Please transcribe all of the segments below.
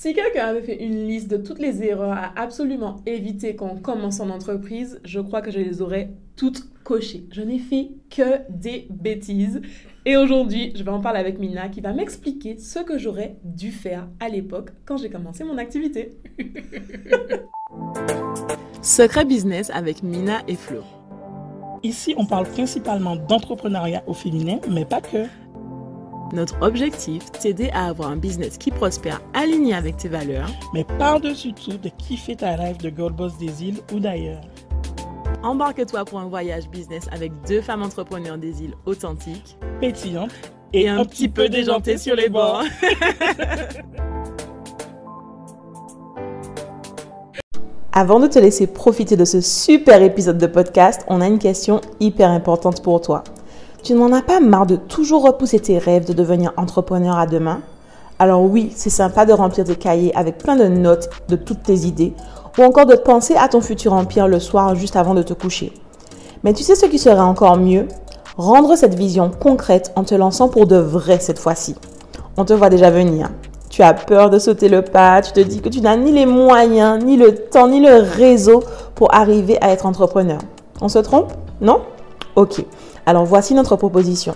Si quelqu'un avait fait une liste de toutes les erreurs à absolument éviter quand on commence en entreprise, je crois que je les aurais toutes cochées. Je n'ai fait que des bêtises. Et aujourd'hui, je vais en parler avec Mina qui va m'expliquer ce que j'aurais dû faire à l'époque quand j'ai commencé mon activité. Secret Business avec Mina et Flo. Ici, on parle principalement d'entrepreneuriat au féminin, mais pas que. Notre objectif, t'aider à avoir un business qui prospère aligné avec tes valeurs. Mais par-dessus tout, de kiffer ta rêve de Gold Boss des îles ou d'ailleurs. Embarque-toi pour un voyage business avec deux femmes entrepreneurs des îles authentiques, pétillantes et, un, petit peu déjantées sur les bords. Avant de te laisser profiter de ce super épisode de podcast, on a une question hyper importante pour toi. Tu n'en as pas marre de toujours repousser tes rêves de devenir entrepreneur à demain? Alors oui, c'est sympa de remplir tes cahiers avec plein de notes de toutes tes idées ou encore de penser à ton futur empire le soir juste avant de te coucher. Mais tu sais ce qui serait encore mieux? Rendre cette vision concrète en te lançant pour de vrai cette fois-ci. On te voit déjà venir. Tu as peur de sauter le pas, tu te dis que tu n'as ni les moyens, ni le temps, ni le réseau pour arriver à être entrepreneur. On se trompe? Non? Ok. Alors voici notre proposition.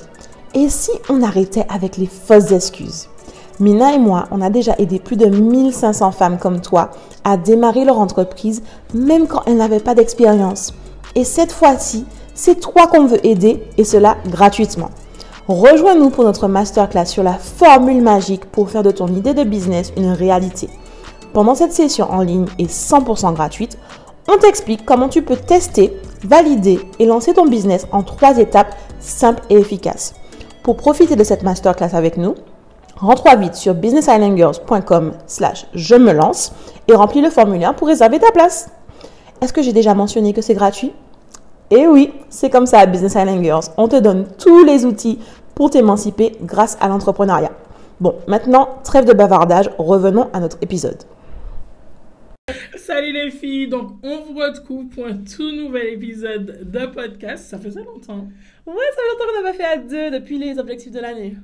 Et si on arrêtait avec les fausses excuses? Mina et moi, on a déjà aidé plus de 1500 femmes comme toi à démarrer leur entreprise même quand elles n'avaient pas d'expérience. Et cette fois-ci, c'est toi qu'on veut aider et cela gratuitement. Rejoins-nous pour notre masterclass sur la formule magique pour faire de ton idée de business une réalité. Pendant cette session en ligne et 100% gratuite, on t'explique comment tu peux tester valider et lancer ton business en trois étapes simples et efficaces. Pour profiter de cette masterclass avec nous, rentre vite sur businessislandgirls.com slash je me lance et remplis le formulaire pour réserver ta place. Est-ce que j'ai déjà mentionné que c'est gratuit? Eh oui, c'est comme ça à Business Island. On te donne tous les outils pour t'émanciper grâce à l'entrepreneuriat. Bon, maintenant, trêve de bavardage, revenons à notre épisode. Salut les filles, donc on vous retrouve pour un tout nouvel épisode de podcast. Ça faisait longtemps. Ouais, ça fait longtemps qu'on n'a pas fait à deux depuis les objectifs de l'année.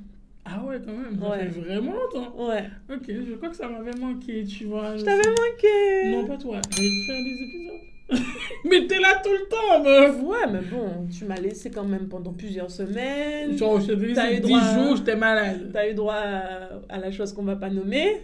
Ah ouais, quand même, ça fait vraiment longtemps. Ouais. Ok, je crois que ça m'avait manqué, tu vois. Je t'avais manqué. Non, pas toi. J'ai fait des épisodes. mais t'es là tout le temps, meuf. Ouais, mais bon, tu m'as laissé quand même pendant plusieurs semaines. Genre, je te dis, 10 jours, j'étais malade. T'as eu droit à la chose qu'on va pas nommer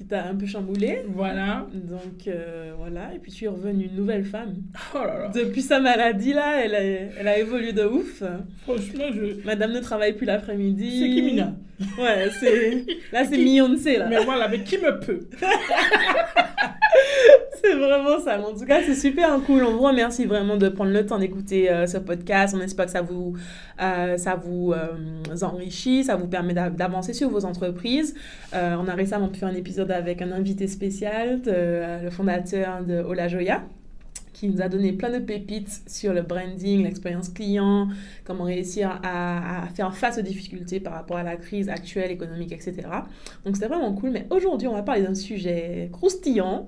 qui t'a un peu chamboulé. Voilà. Donc euh, voilà, et puis tu es revenue une nouvelle femme. Oh là là. Depuis sa maladie là, elle a, elle a évolué de ouf. Franchement, je. Madame ne travaille plus l'après-midi. C'est Kimina. Ouais, c'est. Là, c'est Beyoncé là. Mais voilà, mais qui me peut? c'est vraiment ça. En tout cas, c'est super cool. On vous remercie vraiment de prendre le temps d'écouter euh, ce podcast. On espère que ça vous, euh, ça vous enrichit, ça vous permet d'avancer sur vos entreprises. on a récemment pu faire un épisode avec un invité spécial, euh, le fondateur de Ola Joya, qui nous a donné plein de pépites sur le branding, l'expérience client, comment réussir à, faire face aux difficultés par rapport à la crise actuelle, économique, etc. Donc c'était vraiment cool. Mais aujourd'hui, on va parler d'un sujet croustillant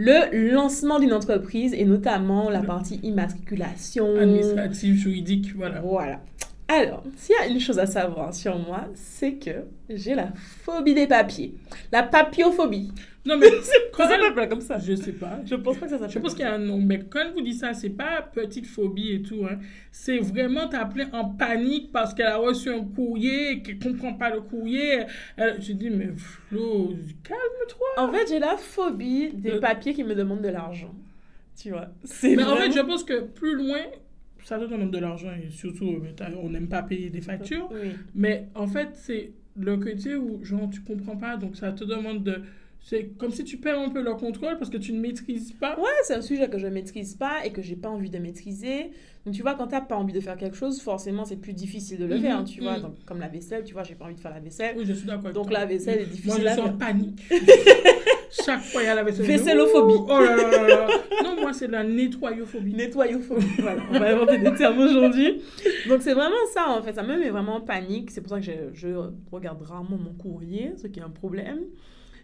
le lancement d'une entreprise et notamment la partie immatriculation. Administrative, juridique, voilà. Voilà. Alors, s'il y a une chose à savoir sur moi, c'est que j'ai la phobie des papiers. La papiophobie. Non, mais quoi ça s'appelle comme ça Je sais pas. Je pense pas que ça s'appelle. Je pense qu'il y a un nom. Mais quand vous dites ça, c'est pas petite phobie et tout. Hein. C'est vraiment t'appeler en panique parce qu'elle a reçu un courrier qu'elle comprend pas le courrier. je dis, mais Flo, calme-toi. En fait, j'ai la phobie des papiers qui me demandent de l'argent. Tu vois. Mais en fait, je pense que plus loin, ça te demande de l'argent et surtout, euh, on n'aime pas payer des factures. Mais en fait, c'est le côté où, genre, tu comprends pas, donc ça te demande de. C'est comme si tu perds un peu le contrôle parce que tu ne maîtrises pas. Ouais, c'est un sujet que je ne maîtrise pas et que j'ai pas envie de maîtriser. Donc, tu vois, quand tu n'as pas envie de faire quelque chose, forcément, c'est plus difficile de le mhm, faire, tu vois. Mhm. Donc, comme la vaisselle, tu vois, j'ai pas envie de faire la vaisselle. Oui, je suis d'accord. Donc, la vaisselle est difficile Moi, je suis en panique. Chaque fois, il y a la vaisselle. Vaissellophobie. Oh là là là Non, moi, c'est la nettoyophobie. Nettoyophobie. voilà, on va inventer des termes aujourd'hui. Donc, c'est vraiment ça, en fait. Ça me met vraiment en panique. C'est pour ça que je, je regarde rarement mon courrier, ce qui est un problème.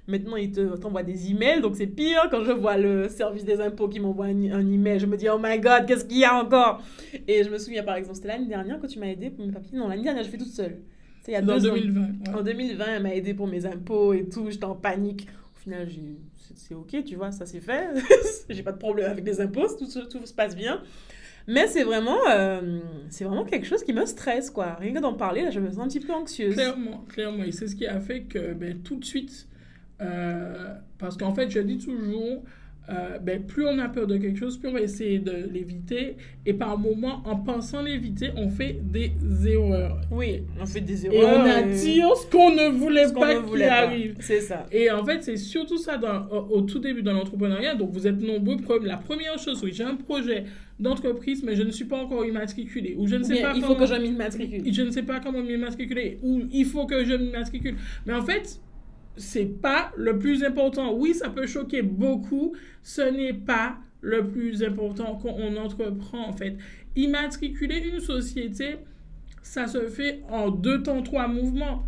Maintenant, ils t'envoient des emails, donc c'est pire. Quand je vois le service des impôts qui m'envoie un, email, je me dis, oh my god, qu'est-ce qu'il y a encore? Et je me souviens, par exemple, c'était l'année dernière que tu m'as aidé pour mes papiers. Non, l'année dernière, je fais toute seule. Il y a en 2020. En 2020, elle m'a aidé pour mes impôts et tout. J'étais en panique final, c'est ok, tu vois, ça c'est fait. j'ai pas de problème avec les impôts, tout, tout se passe bien. Mais c'est vraiment, euh, c'est vraiment quelque chose qui me stresse, quoi. Rien que d'en parler, là, je me sens un petit peu anxieuse. Clairement, clairement. Et c'est ce qui a fait que, ben, tout de suite, euh, parce qu'en fait, je dis toujours, euh, ben, plus on a peur de quelque chose, plus on va essayer de l'éviter. Et par moments, en pensant l'éviter, on fait des erreurs. Oui, on fait des erreurs. Et on attire ce qu'on ne voulait pas qu'il arrive. C'est ça. Et en fait, c'est surtout ça dans, au, tout début de l'entrepreneuriat. Donc, vous êtes nombreux. La première chose, oui, j'ai un projet d'entreprise, mais je ne suis pas encore immatriculé. Ou je ne sais pas il faut que je m'immatricule. Je ne sais pas comment m'immatriculer. Ou il faut que je m'immatricule. Mais en fait, c'est pas le plus important. Oui, ça peut choquer beaucoup. Ce n'est pas le plus important quand on entreprend, en fait. Immatriculer une société, ça se fait en deux temps, trois mouvements.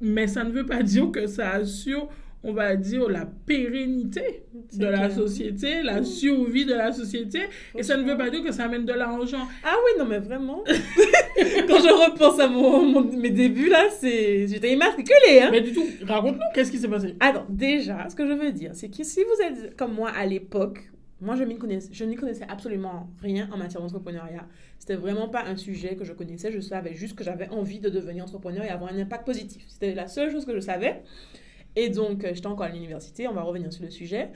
Mais ça ne veut pas dire que ça assure on va dire, la pérennité de la société, la survie de la société. Et ça ne veut pas dire que ça amène de l'argent. Ah oui, non, mais vraiment. Quand je repense à mon, mes débuts, là, c'est... j'étais immatriculée. Hein? Mais du tout, raconte-nous, qu'est-ce qui s'est passé? Alors, déjà, ce que je veux dire, c'est que si vous êtes comme moi à l'époque, moi, je, connaissais, n'y connaissais absolument rien en matière d'entrepreneuriat. C'était vraiment pas un sujet que je connaissais. Je savais juste que j'avais envie de devenir entrepreneur et avoir un impact positif. C'était la seule chose que je savais. Et donc, euh, j'étais encore à l'université, on va revenir sur le sujet.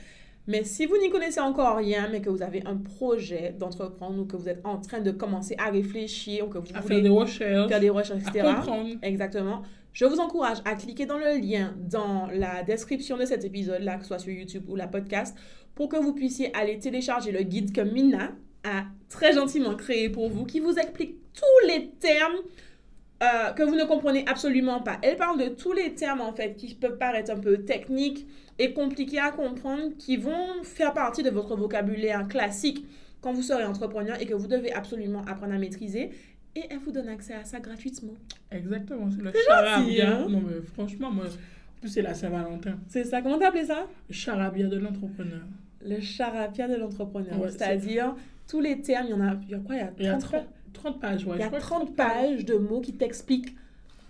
Mais si vous n'y connaissez encore rien, mais que vous avez un projet d'entreprendre ou que vous êtes en train de commencer à réfléchir ou que vous à voulez faire des recherches, faire des recherches, etc. À comprendre. Exactement. Je vous encourage à cliquer dans le lien dans la description de cet épisode-là, que ce soit sur YouTube ou la podcast, pour que vous puissiez aller télécharger le guide que Mina a très gentiment créé pour vous, qui vous explique tous les termes euh, que vous ne comprenez absolument pas. Elle parle de tous les termes, en fait, qui peuvent paraître un peu techniques et compliqués à comprendre, qui vont faire partie de votre vocabulaire classique quand vous serez entrepreneur et que vous devez absolument apprendre à maîtriser. Et elle vous donne accès à ça gratuitement. Exactement, c'est le charabia. Hein? Non, mais franchement, moi, en plus, c'est la Saint-Valentin. C'est ça, comment appelé ça? Le charabia de l'entrepreneur. Le charabia de l'entrepreneur. C'est-à-dire, tous les termes, il y en a, il y a quoi Il y a 30, 30 pages, ouais. Il y a 30 pages de mots qui t'expliquent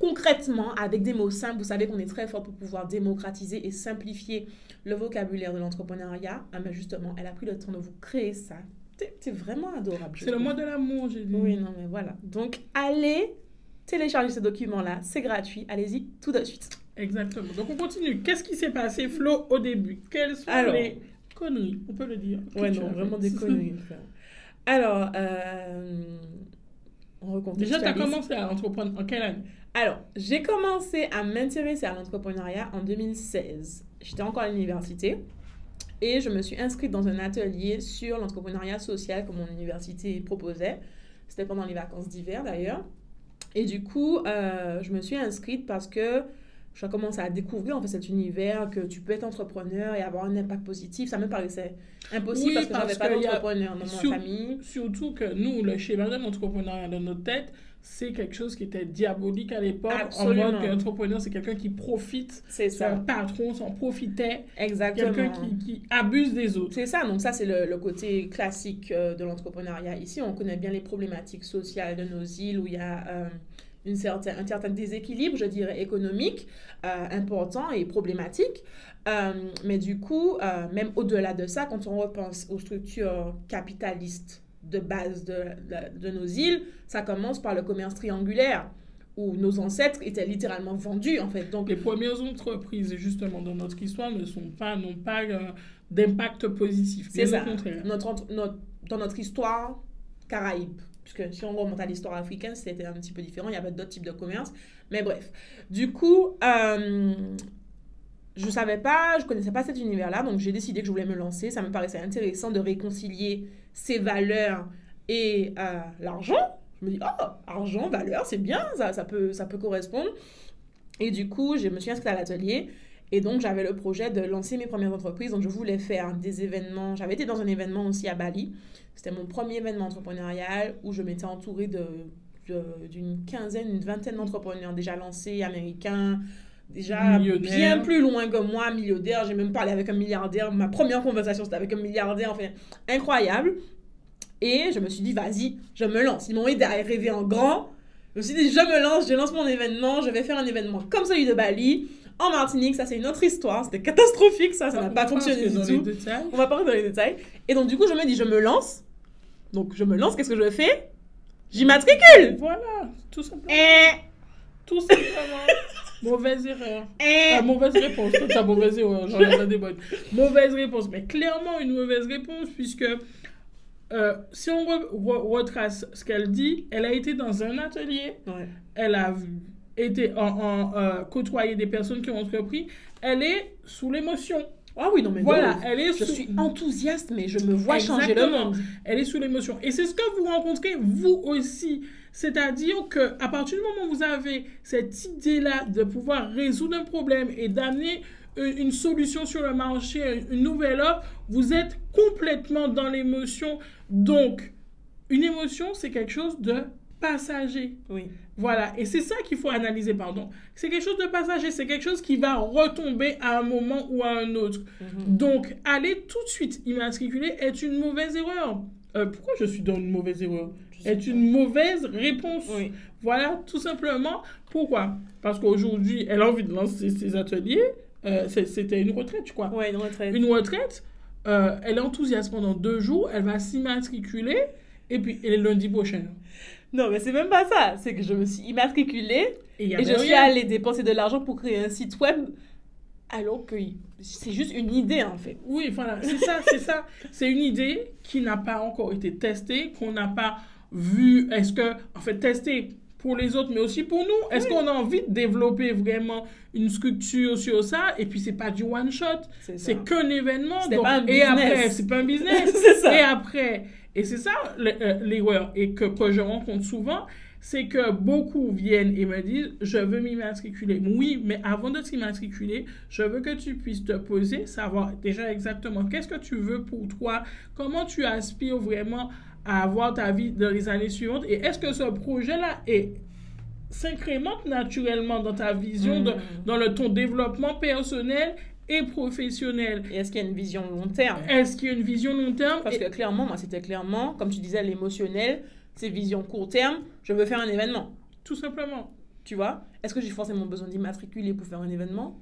concrètement, avec des mots simples. Vous savez qu'on est très fort pour pouvoir démocratiser et simplifier le vocabulaire de l'entrepreneuriat. Ah, mais justement, elle a pris le temps de vous créer ça. C'est vraiment adorable. C'est le mois de l'amour, j'ai dit. Oui, non, mais voilà. Donc, allez télécharger ce document-là. C'est gratuit. Allez-y tout de suite. Exactement. Donc, on continue. Qu'est-ce qui s'est passé, Flo, au début? Quelles sont Alors, les conneries? On peut le dire. Ouais, non, vraiment des conneries. Alors, euh, Déjà, tu as commencé à entreprendre en quelle année? Alors, j'ai commencé à m'intéresser à l'entrepreneuriat en 2016. J'étais encore à l'université et je me suis inscrite dans un atelier sur l'entrepreneuriat social que mon université proposait. C'était pendant les vacances d'hiver d'ailleurs. Et du coup, euh, je me suis inscrite parce que je commencé à découvrir en fait cet univers que tu peux être entrepreneur et avoir un impact positif. Ça me paraissait impossible parce que j'avais pas d'entrepreneur dans ma famille. Surtout que nous, le schéma de l'entrepreneuriat dans notre tête, c'est quelque chose qui était diabolique à l'époque. En mode que l'entrepreneur, c'est quelqu'un qui profite. C'est ça. Un patron s'en profitait. Exactement. Quelqu'un qui, qui, abuse des autres. C'est ça. Donc ça, c'est le, le, côté classique euh, de l'entrepreneuriat. Ici, on connaît bien les problématiques sociales de nos îles où il y a... Euh, une certaine, un certain déséquilibre, je dirais, économique euh, important et problématique. Euh, mais du coup, euh, même au-delà de ça, quand on repense aux structures capitalistes de base de, de, nos îles, ça commence par le commerce triangulaire où nos ancêtres étaient littéralement vendus en fait. Donc les premières entreprises justement dans notre histoire ne sont pas n'ont pas d'impact positif. C'est ça. Notre, notre, dans notre histoire Caraïbe, puisque si on remonte à l'histoire africaine, c'était un petit peu différent, il y avait d'autres types de commerce. Mais bref, du coup, euh, je ne savais pas, je connaissais pas cet univers-là, donc j'ai décidé que je voulais me lancer. Ça me paraissait intéressant de réconcilier ces valeurs et euh, l'argent. Je me dis, oh, argent, valeur, c'est bien, ça, ça, peut, ça peut correspondre. Et du coup, je me suis inscrite à l'atelier. Et donc, j'avais le projet de lancer mes premières entreprises. Donc, je voulais faire des événements. J'avais été dans un événement aussi à Bali. C'était mon premier événement entrepreneurial où je m'étais entourée de, d'une quinzaine, une vingtaine d'entrepreneurs déjà lancés, américains, déjà bien plus loin que moi, millionnaire. J'ai même parlé avec un milliardaire. Ma première conversation, c'était avec un milliardaire. Enfin, incroyable. Et je me suis dit, vas-y, je me lance. Ils m'ont aidé à rêver en grand. Je me suis dit, je me lance, je lance mon événement, je vais faire un événement comme celui de Bali en Martinique, ça c'est une autre histoire, c'était catastrophique, ça, ça n'a pas fonctionné du tout. On va parler dans les détails. Et donc du coup, je me dis, je me lance. Donc je me lance, qu'est-ce que je fais? J'immatricule Voilà, tout simplement. Et... Tout simplement. mauvaise erreur. Et... Ah, mauvaise réponse. Toi, mauvaise erreur. J'en ai pas des bonnes. Mauvaise réponse. Mais clairement, une mauvaise réponse, puisque euh, si on retrace ce qu'elle dit, elle a été dans un atelier. Elle a été en, euh, côtoyer des personnes qui ont entrepris. Elle est sous l'émotion. Ah oui, non, mais voilà, elle est je suis enthousiaste, mais je me vois changer le monde. Elle est sous l'émotion. Et c'est ce que vous rencontrez, vous aussi. C'est-à-dire que à partir du moment où vous avez cette idée-là de pouvoir résoudre un problème et d'amener une solution sur le marché, une nouvelle offre, vous êtes complètement dans l'émotion. Donc, une émotion, c'est quelque chose de passager. Oui. Voilà, et c'est ça qu'il faut analyser, pardon. C'est quelque chose de passager, c'est quelque chose qui va retomber à un moment ou à un autre. Mhm. Donc, aller tout de suite immatriculer est une mauvaise erreur. Euh, pourquoi je suis dans une mauvaise erreur? Est une mauvaise réponse. Oui. Voilà, tout simplement. Pourquoi? Parce qu'aujourd'hui, elle a envie de lancer ses ateliers. Euh, c'était une retraite, crois. Oui, une retraite. Une retraite. Euh, elle est enthousiaste pendant deux jours. Elle va s'immatriculer. Et puis, elle est lundi prochain. Non, mais c'est même pas ça. C'est que je me suis immatriculée et, je suis allée dépenser de l'argent pour créer un site web alors que c'est juste une idée en fait. Oui, voilà, c'est ça, c'est ça. C'est une idée qui n'a pas encore été testée, qu'on n'a pas vu. Est-ce que, en fait, testée pour les autres, mais aussi pour nous. Est-ce qu'on a envie de développer vraiment une structure sur ça Et puis, c'est pas du one shot? C'est qu'un événement. Donc, pas un et après, c'est pas un business. ça. Et après, et c'est ça euh, l'erreur et que, je rencontre souvent, c'est que beaucoup viennent et me disent je veux m'immatriculer. Oui, mais avant de t'immatriculer, je veux que tu puisses te poser, savoir déjà exactement qu'est-ce que tu veux pour toi, comment tu aspires vraiment à avoir ta vie dans les années suivantes et est-ce que ce projet-là est s'incrémente naturellement dans ta vision, mm. dans le, ton développement personnel et professionnel. Et est-ce qu'il y a une vision long terme? Est-ce qu'il y a une vision long terme? Parce que clairement, moi, c'était clairement, comme tu disais, l'émotionnel, c'est vision court terme, je veux faire un événement. Tout simplement. Tu vois? Est-ce que j'ai forcément besoin d'immatriculer pour faire un événement?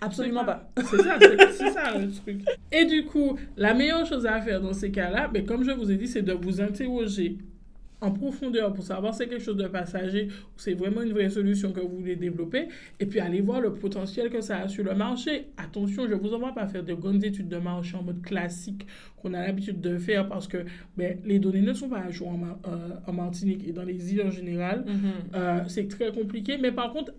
Absolument pas. C'est ça, c'est ça le truc. Et du coup, la meilleure chose à faire dans ces cas-là, mais comme je vous ai dit, c'est de vous interroger en profondeur pour savoir si c'est quelque chose de passager ou c'est vraiment une vraie solution que vous voulez développer et puis aller voir le potentiel que ça a sur le marché. Attention, je ne vous envoie pas faire de grandes études de marché en mode classique qu'on a l'habitude de faire parce que ben, les données ne sont pas à jour en, euh, Martinique et dans les îles en général. Mm-hmm. Euh, c'est très compliqué, mais par contre,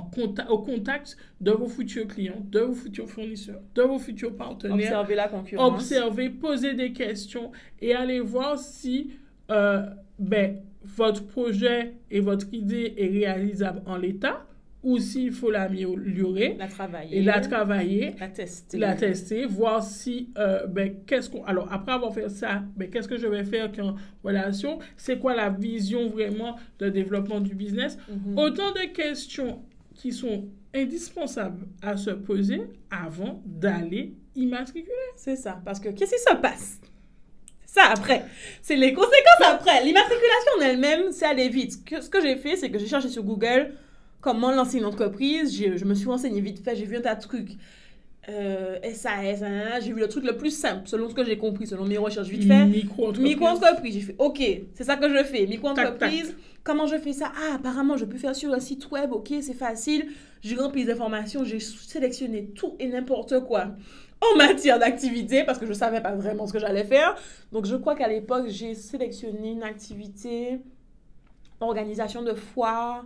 contact, au contact de vos futurs clients, de vos futurs fournisseurs, de vos futurs partenaires. Observez la concurrence. Observez, posez des questions et allez voir si euh, ben, votre projet et votre idée est réalisable en l'état ou s'il faut l'améliorer. La travailler. Et la travailler. La tester. La tester, voir si, euh, ben, qu'est-ce qu'on... Alors, après avoir fait ça, ben, qu'est-ce que je vais faire en relation? C'est quoi la vision vraiment de développement du business? Mm-hmm. Autant de questions qui sont indispensables à se poser avant d'aller immatriculer. C'est ça. Parce que qu'est-ce qui se passe? Ça après. C'est les conséquences après. L'immatriculation en elle-même, c'est aller vite. ce que j'ai fait, c'est que j'ai cherché sur Google comment lancer une entreprise. Je me suis renseignée vite fait, j'ai vu un tas de trucs. Euh, SAS, j'ai vu le truc le plus simple, selon ce que j'ai compris, selon mes recherches vite fait. Micro-entreprise. Micro-entreprise. J'ai fait, OK, c'est ça que je fais. Micro-entreprise. Comment je fais ça? Ah, apparemment, je peux faire sur un site web. OK, c'est facile. J'ai rempli des informations. J'ai sélectionné tout et n'importe quoi en matière d'activité parce que je ne savais pas vraiment ce que j'allais faire. Donc, je crois qu'à l'époque, j'ai sélectionné une activité organisation de foires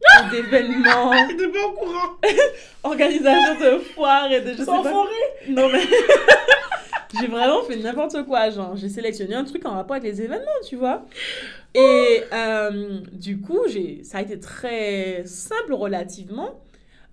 d'événements. T'es pas au courant. Organisation de foires et de je Sans forêt. Non mais j'ai vraiment fait n'importe quoi, genre j'ai sélectionné un truc en rapport avec les événements, tu vois. Et euh, du coup, j'ai ça a été très simple relativement.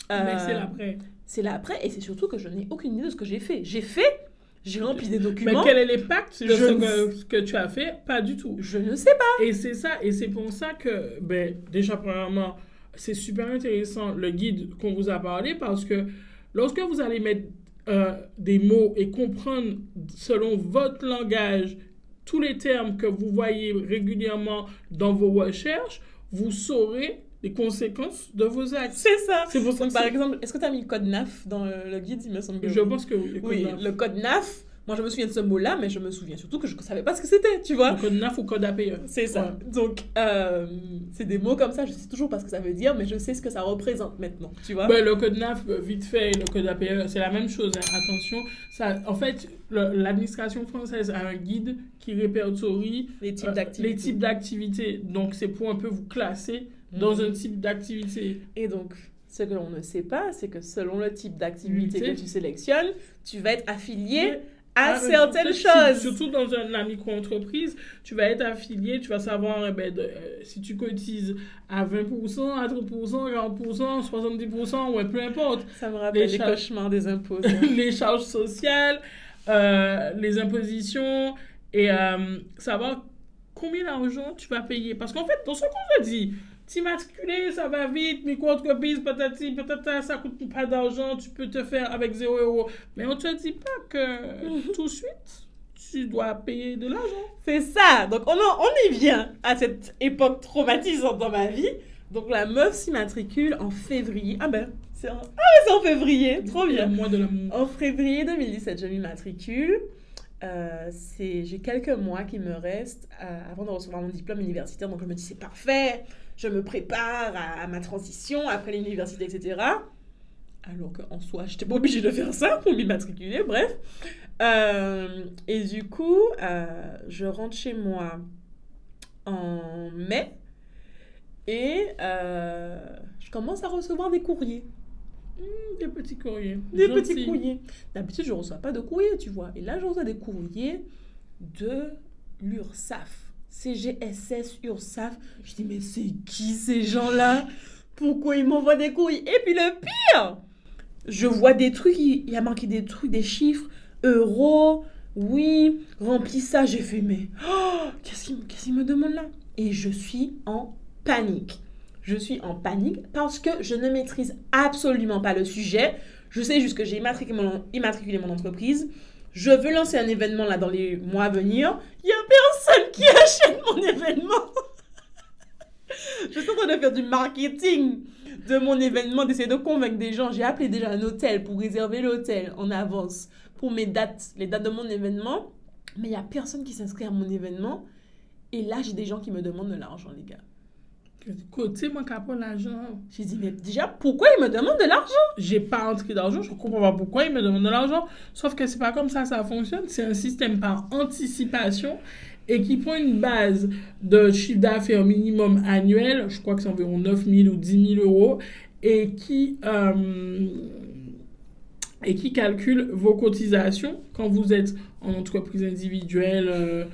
mais c'est euh, l'après. C'est l'après et c'est surtout que je n'ai aucune idée de ce que j'ai fait. J'ai fait j'ai rempli des documents. Mais quel est l'impact de ce que, tu as fait? Pas du tout. Je ne sais pas. Et c'est ça, et c'est pour ça que, ben, déjà, premièrement, c'est super intéressant le guide qu'on vous a parlé parce que lorsque vous allez mettre euh, des mots et comprendre selon votre langage tous les termes que vous voyez régulièrement dans vos recherches, vous saurez les conséquences de vos actes. C'est ça. C'est pour ça par exemple, est-ce que tu as mis le code NAF dans le, le guide? Il me semble que Je oui. pense que oui. le code Oui, NAF. le code NAF. Moi, je me souviens de ce mot-là, mais je me souviens surtout que je ne savais pas ce que c'était, tu vois. Le code NAF ou code APE. C'est ça. Donc, euh, c'est des mots comme ça, je sais toujours pas ce que ça veut dire, mais je sais ce que ça représente maintenant, tu vois. Ben, le code NAF, euh, vite fait, et le code APE, c'est la même chose. hein. Attention, ça, en fait, l'administration française a un guide qui répertorie les types euh, d'activités. Donc, c'est pour un peu vous classer dans Mhm. un type d'activité. Et donc, ce que l'on ne sait pas, c'est que selon le type d'activité Activité. que tu sélectionnes, tu vas être affilié à Ah, euh, certaines choses. Surtout dans la micro-entreprise, tu vas être affilié, tu vas savoir eh ben, de- euh, si tu cotises à 20%, à 30%, 40%, 70%, ouais, peu importe. Ça me rappelle Les cauchemars des impôts. les charges sociales, euh, les impositions et euh, savoir combien d'argent tu vas payer. Parce qu'en fait, dans ce qu'on te dit, t'immatriculer, ça va vite, micro-entreprise, patati, patata, ça coûte pas d'argent, tu peux te faire avec 0 euros. Mais on te dit pas que tout de suite, tu dois payer de l'argent. C'est ça. Donc, on, en- on y vient à cette époque traumatisante dans ma vie. Donc, la meuf s'immatricule en février. Ah ben, c'est en, ah, en février. Trop bien. moins de. En février 2017, je m'immatricule. Euh, J'ai quelques mois qui me restent euh, avant de recevoir mon diplôme universitaire. Donc, je me dis, c'est parfait. Je me prépare à, à ma transition après l'université, etc. Alors qu'en soi, j'étais pas obligée de faire ça pour m'immatriculer. Bref. Euh, et du coup, euh, je rentre chez moi en mai. Et euh, je commence à recevoir des courriers. Des petits courriers. Des petits courriers. D'habitude, je ne reçois pas de courrier, tu vois. Et là, je reçois des courriers de l'URSSAF. CGSS, URSSAF. Je dis, mais c'est qui ces gens-là? Pourquoi ils m'envoient des courriers? Et puis le pire, je vois des trucs, il y a marqué des trucs, des chiffres, euros, oui, remplis ça. J'ai fait, mais oh, qu'est-ce qu'il qu'est-ce qu'il me demande là? Et je suis en panique. Je suis en panique parce que je ne maîtrise absolument pas le sujet. Je sais juste que j'ai immatriculé mon entreprise. Je veux lancer un événement là dans les mois à venir. Il n'y a personne qui achète mon événement. je suis en train de faire du marketing de mon événement, d'essayer de convaincre des gens. J'ai appelé déjà un hôtel pour réserver l'hôtel en avance pour mes dates, les dates de mon événement. Mais il n'y a personne qui s'inscrit à mon événement. Et là, j'ai des gens qui me demandent de l'argent, les gars. Côté, moi, pas l'argent. J'ai dit, mais déjà, pourquoi ils me demandent de l'argent? J'ai pas entré d'argent, je comprends pas pourquoi ils me demandent de l'argent. Sauf que c'est pas comme ça ça fonctionne, c'est un système par anticipation et qui prend une base de chiffre d'affaires minimum annuel, je crois que c'est environ 9 000 ou 10 000 euros, et qui, euh, et qui calcule vos cotisations quand vous êtes en entreprise individuelle. euh,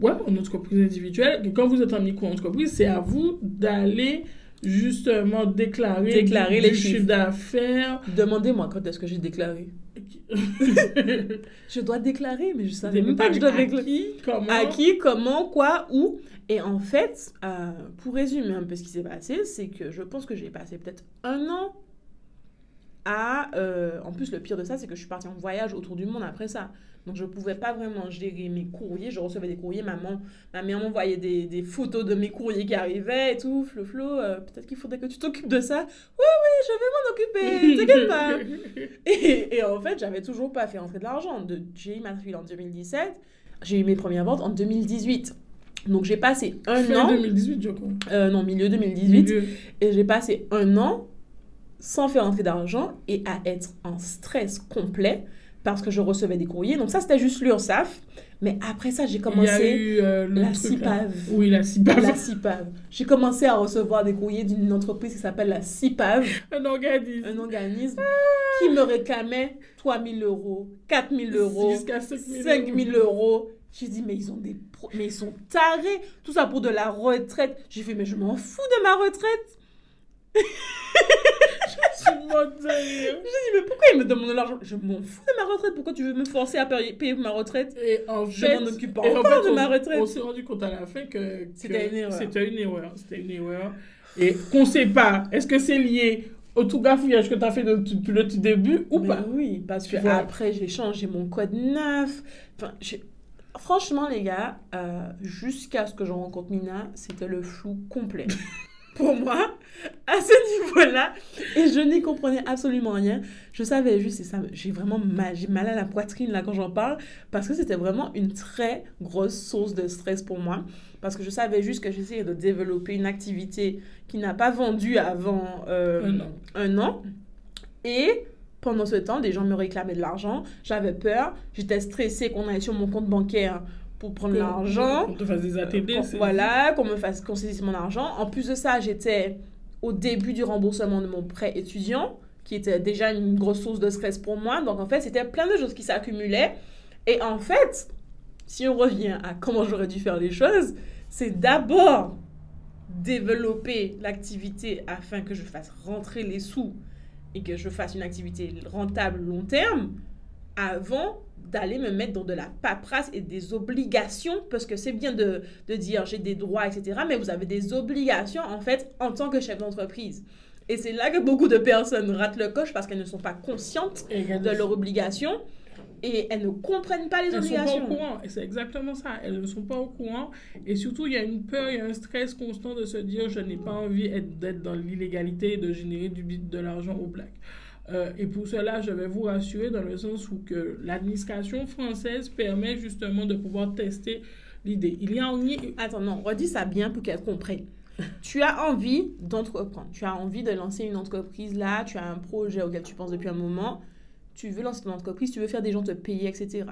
ouais, en entreprise individuelle. Et quand vous êtes en micro-entreprise, c'est à vous d'aller justement déclarer, Déclarer du- les du chiffres. chiffre d'affaires. Demandez-moi quand est-ce que j'ai déclaré. Je dois déclarer, mais je savais même pas que je devais à déclarer. qui, comment. À qui, comment, quoi, où. Et en fait, euh, pour résumer un peu ce qui s'est passé, c'est que je pense que j'ai passé peut-être un an à... euh, en plus, le pire de ça, c'est que je suis partie en voyage autour du monde après ça. Donc, je ne pouvais pas vraiment gérer mes courriers. Je recevais des courriers. Maman, ma mère m'envoyait des, des photos de mes courriers qui arrivaient et tout. Flo, Flo, euh, peut-être qu'il faudrait que tu t'occupes de ça. Oui, oui, je vais m'en occuper. T'inquiète pas. Et, et en fait, j'avais toujours pas fait entrer de l'argent. J'ai immatriculé en 2017. J'ai eu mes premières ventes en 2018. Donc j'ai passé un Fin an, 2018, je crois. euh, non, milieu 2018, Milieu. et j'ai passé un an sans faire entrer d'argent et à être en stress complet parce que je recevais des courriers. Donc ça, c'était juste l'URSSAF. Mais après ça, j'ai Il y a commencé eu euh, la truc, là. CIPAV. Oui, la CIPAV. La CIPAV. J'ai commencé à recevoir des courriers d'une entreprise qui s'appelle la CIPAV. Un organisme. un organisme qui me réclamait 3 000 euros, 4 000 euros, Jusqu'à 5 000 5 000 euros. J'ai dit, mais ils ont des pro- mais ils sont tarés. Tout ça pour de la retraite. J'ai fait, mais je m'en fous de ma retraite. Tu me rire. J'ai dit, mais pourquoi ils me demandent de l'argent? Je m'en fous de ma retraite. Pourquoi tu veux me forcer à payer, payer ma retraite? Et en Je fait, m'en occupe pas et en fait, de on- ma retraite. On s'est rendu compte à la fin que, que C'était une erreur. C'était une erreur. C'était une erreur. Et qu'on sait pas, est-ce que c'est lié au tout gafouillage que tu as fait depuis le tout début ou Mais pas? Oui, parce que après j'ai changé mon code neuf. Enfin, j'ai- franchement les gars, euh, jusqu'à ce que je rencontre Mina, c'était le flou complet. pour moi à ce niveau-là et je n'y comprenais absolument rien. Je savais juste, et ça, j'ai vraiment mal, j'ai mal à la poitrine là quand j'en parle parce que c'était vraiment une très grosse source de stress pour moi parce que je savais juste que j'essayais de développer une activité qui n'a pas vendu avant euh, un, an. un an. Et pendant ce temps, des gens me réclamaient de l'argent. J'avais peur. J'étais stressée qu'on aille sur mon compte bancaire pour prendre l'argent. Qu'on te fasse des ATD. Euh, voilà, qu'on me fasse qu'on saisisse mon argent. En plus de ça, j'étais au début du remboursement de mon prêt étudiant, qui était déjà une grosse source de stress pour moi. Donc en fait, c'était plein de choses qui s'accumulaient. Et en fait, si on revient à comment j'aurais dû faire les choses, c'est d'abord développer l'activité afin que je fasse rentrer les sous et que je fasse une activité rentable long terme avant d'aller me mettre dans de la paperasse et des obligations, parce que c'est bien de, de dire j'ai des droits, etc., mais vous avez des obligations, en fait, en tant que chef d'entreprise. Et c'est là que beaucoup de personnes ratent le coche parce qu'elles ne sont pas conscientes de leurs obligations et elles ne comprennent pas les obligations. Elles ne sont pas au courant, et c'est exactement ça. Elles ne sont pas au courant, et surtout, il y a une peur, il y a un stress constant de se dire je n'ai pas envie d'être dans l'illégalité et de générer du, de l'argent au black. Euh, et pour cela, je vais vous rassurer dans le sens où que l'administration française permet justement de pouvoir tester l'idée. Il y a envie... Attends, non, redis ça bien pour qu'elle comprenne. tu as envie d'entreprendre, tu as envie de lancer une entreprise là, tu as un projet auquel tu penses depuis un moment, tu veux lancer ton entreprise, tu veux faire des gens te payer, etc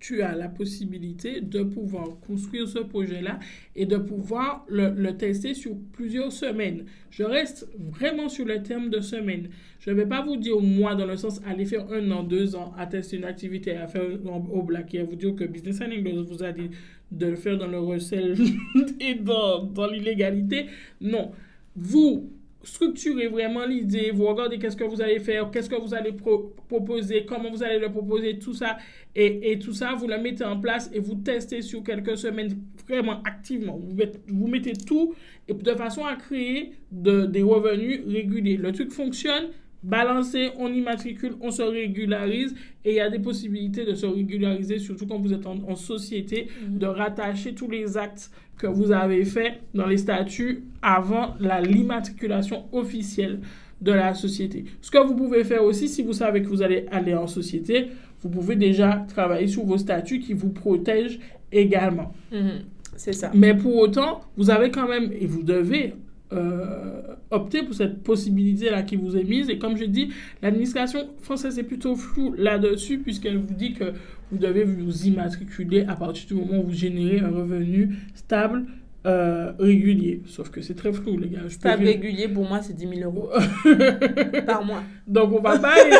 tu as la possibilité de pouvoir construire ce projet-là et de pouvoir le, tester sur plusieurs semaines. Je reste vraiment sur le terme de semaines. Je ne vais pas vous dire moi dans le sens aller faire un an, deux ans à tester une activité, à faire au black et à vous dire que Business and vous a dit de le faire dans le recel et dans, dans l'illégalité. Non. Vous, structurez vraiment l'idée, vous regardez qu'est-ce que vous allez faire, qu'est-ce que vous allez proposer, comment vous allez le proposer, tout ça. Et, et, tout ça, vous le mettez en place et vous testez sur quelques semaines vraiment activement. Vous, vous mettez tout et de façon à créer de, des revenus réguliers. Le truc fonctionne, balancé, on immatricule, on se régularise et il y a des possibilités de se régulariser, surtout quand vous êtes en, société, mhm. de rattacher tous les actes que vous avez faits dans les statuts avant l'immatriculation officielle de la société. Ce que vous pouvez faire aussi, si vous savez que vous allez aller en société, vous pouvez déjà travailler sur vos statuts qui vous protègent également. Mhm. C'est ça. Mais pour autant, vous avez quand même, et vous devez euh, opter pour cette possibilité-là qui vous est mise. Et comme je dis, l'administration française est plutôt floue là-dessus, puisqu'elle vous dit que vous devez vous immatriculer à partir du moment où vous générez un revenu stable euh, régulier. Sauf que c'est très flou, les gars. Stable régulier, pour moi, c'est 10 000 euros par mois. Donc, on va pas aller,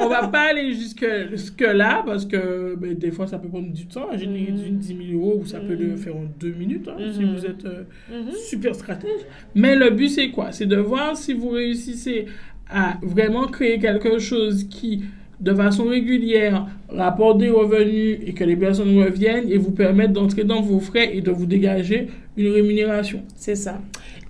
on va pas aller jusque, jusque là, parce que ben, des fois, ça peut prendre du temps à générer mm 10 000 euros, ou ça peut le mm. faire en deux minutes, hein, si mm-hmm. vous êtes euh, mm-hmm. super stratège. Mais le but, c'est quoi? C'est de voir si vous réussissez à vraiment créer quelque chose qui de façon régulière, rapporte des revenus et que les personnes reviennent et vous permettent d'entrer dans vos frais et de vous dégager une rémunération. C'est ça.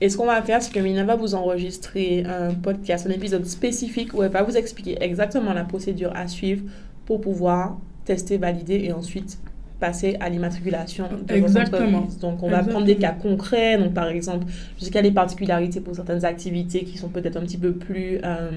Et ce qu'on va faire, c'est que Mina va vous enregistrer un podcast, un épisode spécifique où elle va vous expliquer exactement la procédure à suivre pour pouvoir tester, valider et ensuite passer à l'immatriculation de Exactement. Donc, on va prendre des cas concrets. Donc, par exemple, jusqu'à des particularités pour certaines activités qui sont peut-être un petit peu plus euh,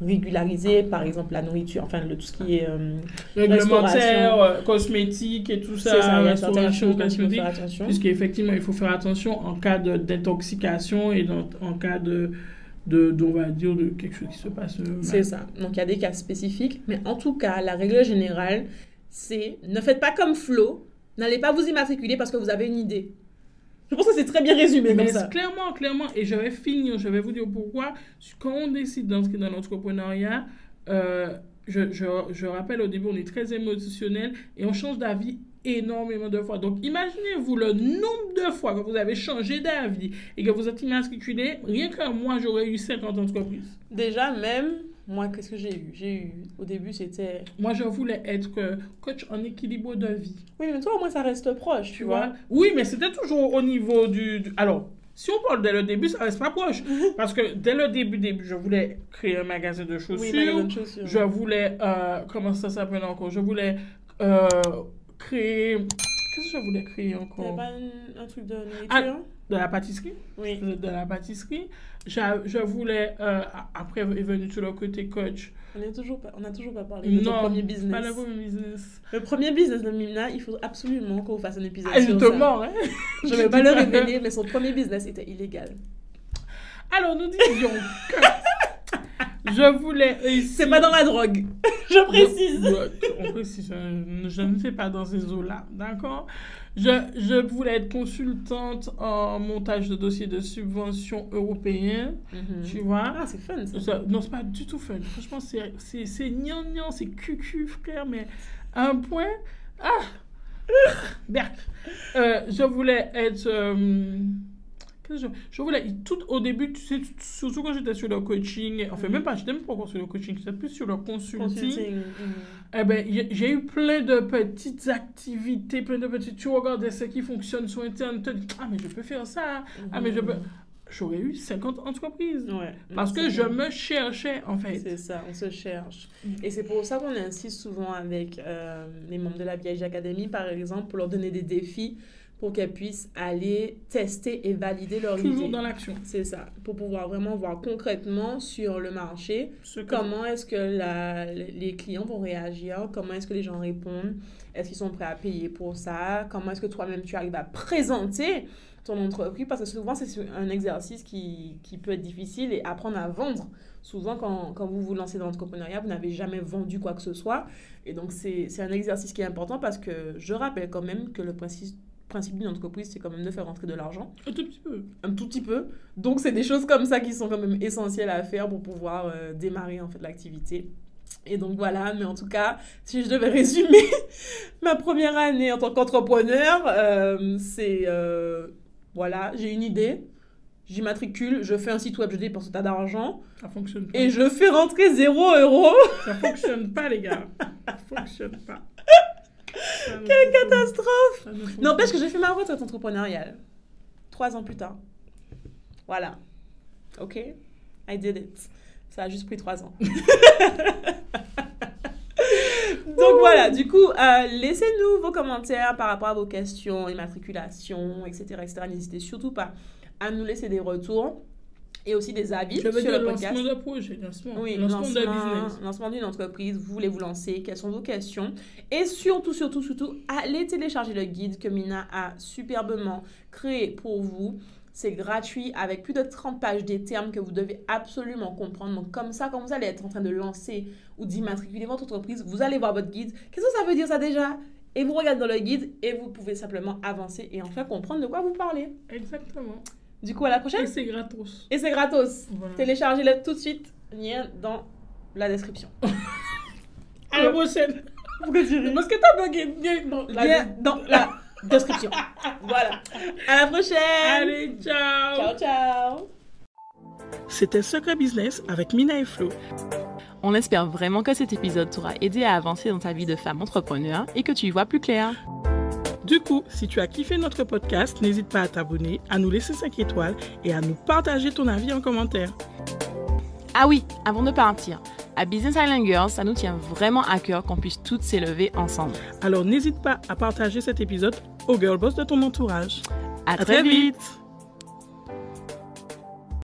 régularisées. Par exemple, la nourriture, enfin, le, tout ce qui est euh, réglementaire, euh, cosmétique et tout ça. ça il y a certaines choses il faut faire attention. Puisqu'effectivement, il faut faire attention en cas d'intoxication et dans, en cas de de, on va dire, de quelque chose qui se passe. C'est ça. Donc, il y a des cas spécifiques. Mais en tout cas, la règle générale, c'est ne faites pas comme Flo, n'allez pas vous immatriculer parce que vous avez une idée. Je pense que c'est très bien résumé Mais Clairement, clairement. Et je vais finir, je vais vous dire pourquoi. Quand on décide d'entrer dans l'entrepreneuriat, euh, je, je, je, rappelle au début, on est très émotionnel et on change d'avis énormément de fois. Donc, imaginez-vous le nombre de fois que vous avez changé d'avis et que vous êtes immatriculé. Rien que moi, j'aurais eu 50 entreprises. Déjà, même moi, qu'est-ce que j'ai eu? J'ai eu, au début, c'était... Moi, je voulais être euh, coach en équilibre de vie. Oui, mais toi, au moins, ça reste proche, tu, vois? Oui, mais c'était toujours au niveau du, Alors, si on parle dès le début, ça reste pas proche. Parce que dès le début, début, je voulais créer un magasin de chaussures. Oui, de chaussures. Je voulais... Euh, comment ça s'appelle encore? Je voulais euh, créer... Qu'est-ce que je voulais créer encore? Pas un, truc de nourriture de la pâtisserie? Oui. De, la pâtisserie. Je, voulais, euh, après est venu sur le côté coach. On n'a toujours, pas, toujours pas parlé de ton premier business. Pas le premier business. Le premier business de Mimna, il faut absolument qu'on fasse un épisode ah, ça. Hein? Je ne vais pas le révéler, mais son premier business était illégal. Alors, nous disions que je voulais. C'est pas dans la drogue. je précise. on précise. Je ne fais pas dans ces eaux-là. D'accord? Je, je, voulais être consultante en montage de dossiers de subventions européens. Mhm. Tu vois? Ah, c'est fun ça. Non, c'est pas du tout fun. Franchement, c'est gnangnan, c'est cucu, frère, mais à un point. Ah Berk. Euh, je voulais être. Euh, je, voulais, tout au début, tu sais, surtout quand j'étais sur le coaching, enfin, même pas, je n'étais pas encore sur le coaching, j'étais plus sur le consulting. Mm. Eh ben, j'ai eu plein de petites activités, plein de petites. Tu regardes ce qui fonctionne sur Internet, tu te dis, ah, mais je peux faire ça. Ah, mais je peux. J'aurais eu 50 entreprises. Ouais, parce que je me cherchais, en fait. C'est ça, on se cherche. Mm. Et c'est pour ça qu'on insiste souvent avec euh, les membres de la Vieille Academy, par exemple, pour leur donner des défis pour qu'elles puissent aller tester et valider leur idée. Toujours dans l'action. C'est ça, pour pouvoir vraiment voir concrètement sur le marché comment est-ce que la, les clients vont réagir, comment est-ce que les gens répondent, est-ce qu'ils sont prêts à payer pour ça, comment est-ce que toi-même tu arrives à présenter ton entreprise, parce que souvent c'est un exercice qui, qui, peut être difficile et apprendre à vendre. Souvent, quand, quand vous vous lancez dans l'entrepreneuriat, vous n'avez jamais vendu quoi que ce soit. Et donc, c'est un exercice qui est important parce que je rappelle quand même que le principe principe d'une entreprise, c'est quand même de faire rentrer de l'argent. Un tout petit peu. Un tout petit peu. Donc, c'est des choses comme ça qui sont quand même essentielles à faire pour pouvoir euh, démarrer en fait l'activité. Et donc voilà, mais en tout cas, si je devais résumer ma première année en tant qu'entrepreneur, euh, c'est euh, voilà, j'ai une idée, j'immatricule, je fais un site web, je dépense un tas d'argent. Ça fonctionne pas. Et je fais rentrer 0 euros. Ça fonctionne pas, les gars. Ça fonctionne pas. Quelle catastrophe N'empêche que j'ai fait ma retraite entrepreneuriale. Trois ans plus tard. Voilà. OK? I did it. Ça a juste pris trois ans. Donc voilà, du coup, euh, laissez-nous vos commentaires par rapport à vos questions, immatriculation, etc. etc. N'hésitez surtout pas à nous laisser des retours et aussi des avis sur le podcast. Lancement projet, lancement, oui, lancement, lancement business. Lancement d'une entreprise, vous voulez vous lancer, quelles sont vos questions? Et surtout, surtout, surtout, allez télécharger le guide que Mina a superbement créé pour vous. C'est gratuit avec plus de 30 pages des termes que vous devez absolument comprendre. Donc comme ça, quand vous allez être en train de lancer ou d'immatriculer votre entreprise, vous allez voir votre guide. Qu'est-ce que ça veut dire ça déjà? Et vous regardez dans le guide et vous pouvez simplement avancer et enfin comprendre de quoi vous parlez. Exactement. Du coup, à la prochaine. Et c'est gratos. Et c'est gratos. Téléchargez-le tout de suite. Lien dans la description. à la prochaine. Pourquoi tu ris? Parce que t'as bugué. Lien dans la description. voilà. À la prochaine. Allez, ciao. Ciao, ciao. C'était Secret Business avec Mina et Flo. On espère vraiment que cet épisode t'aura aidé à avancer dans ta vie de femme entrepreneur et que tu y vois plus clair. Du coup, si tu as kiffé notre podcast, n'hésite pas à t'abonner, à nous laisser 5 étoiles et à nous partager ton avis en commentaire. Ah oui, avant de partir, à Business Island Girls, ça nous tient vraiment à cœur qu'on puisse toutes s'élever ensemble. Alors n'hésite pas à partager cet épisode aux girl boss de ton entourage. À, très, vite.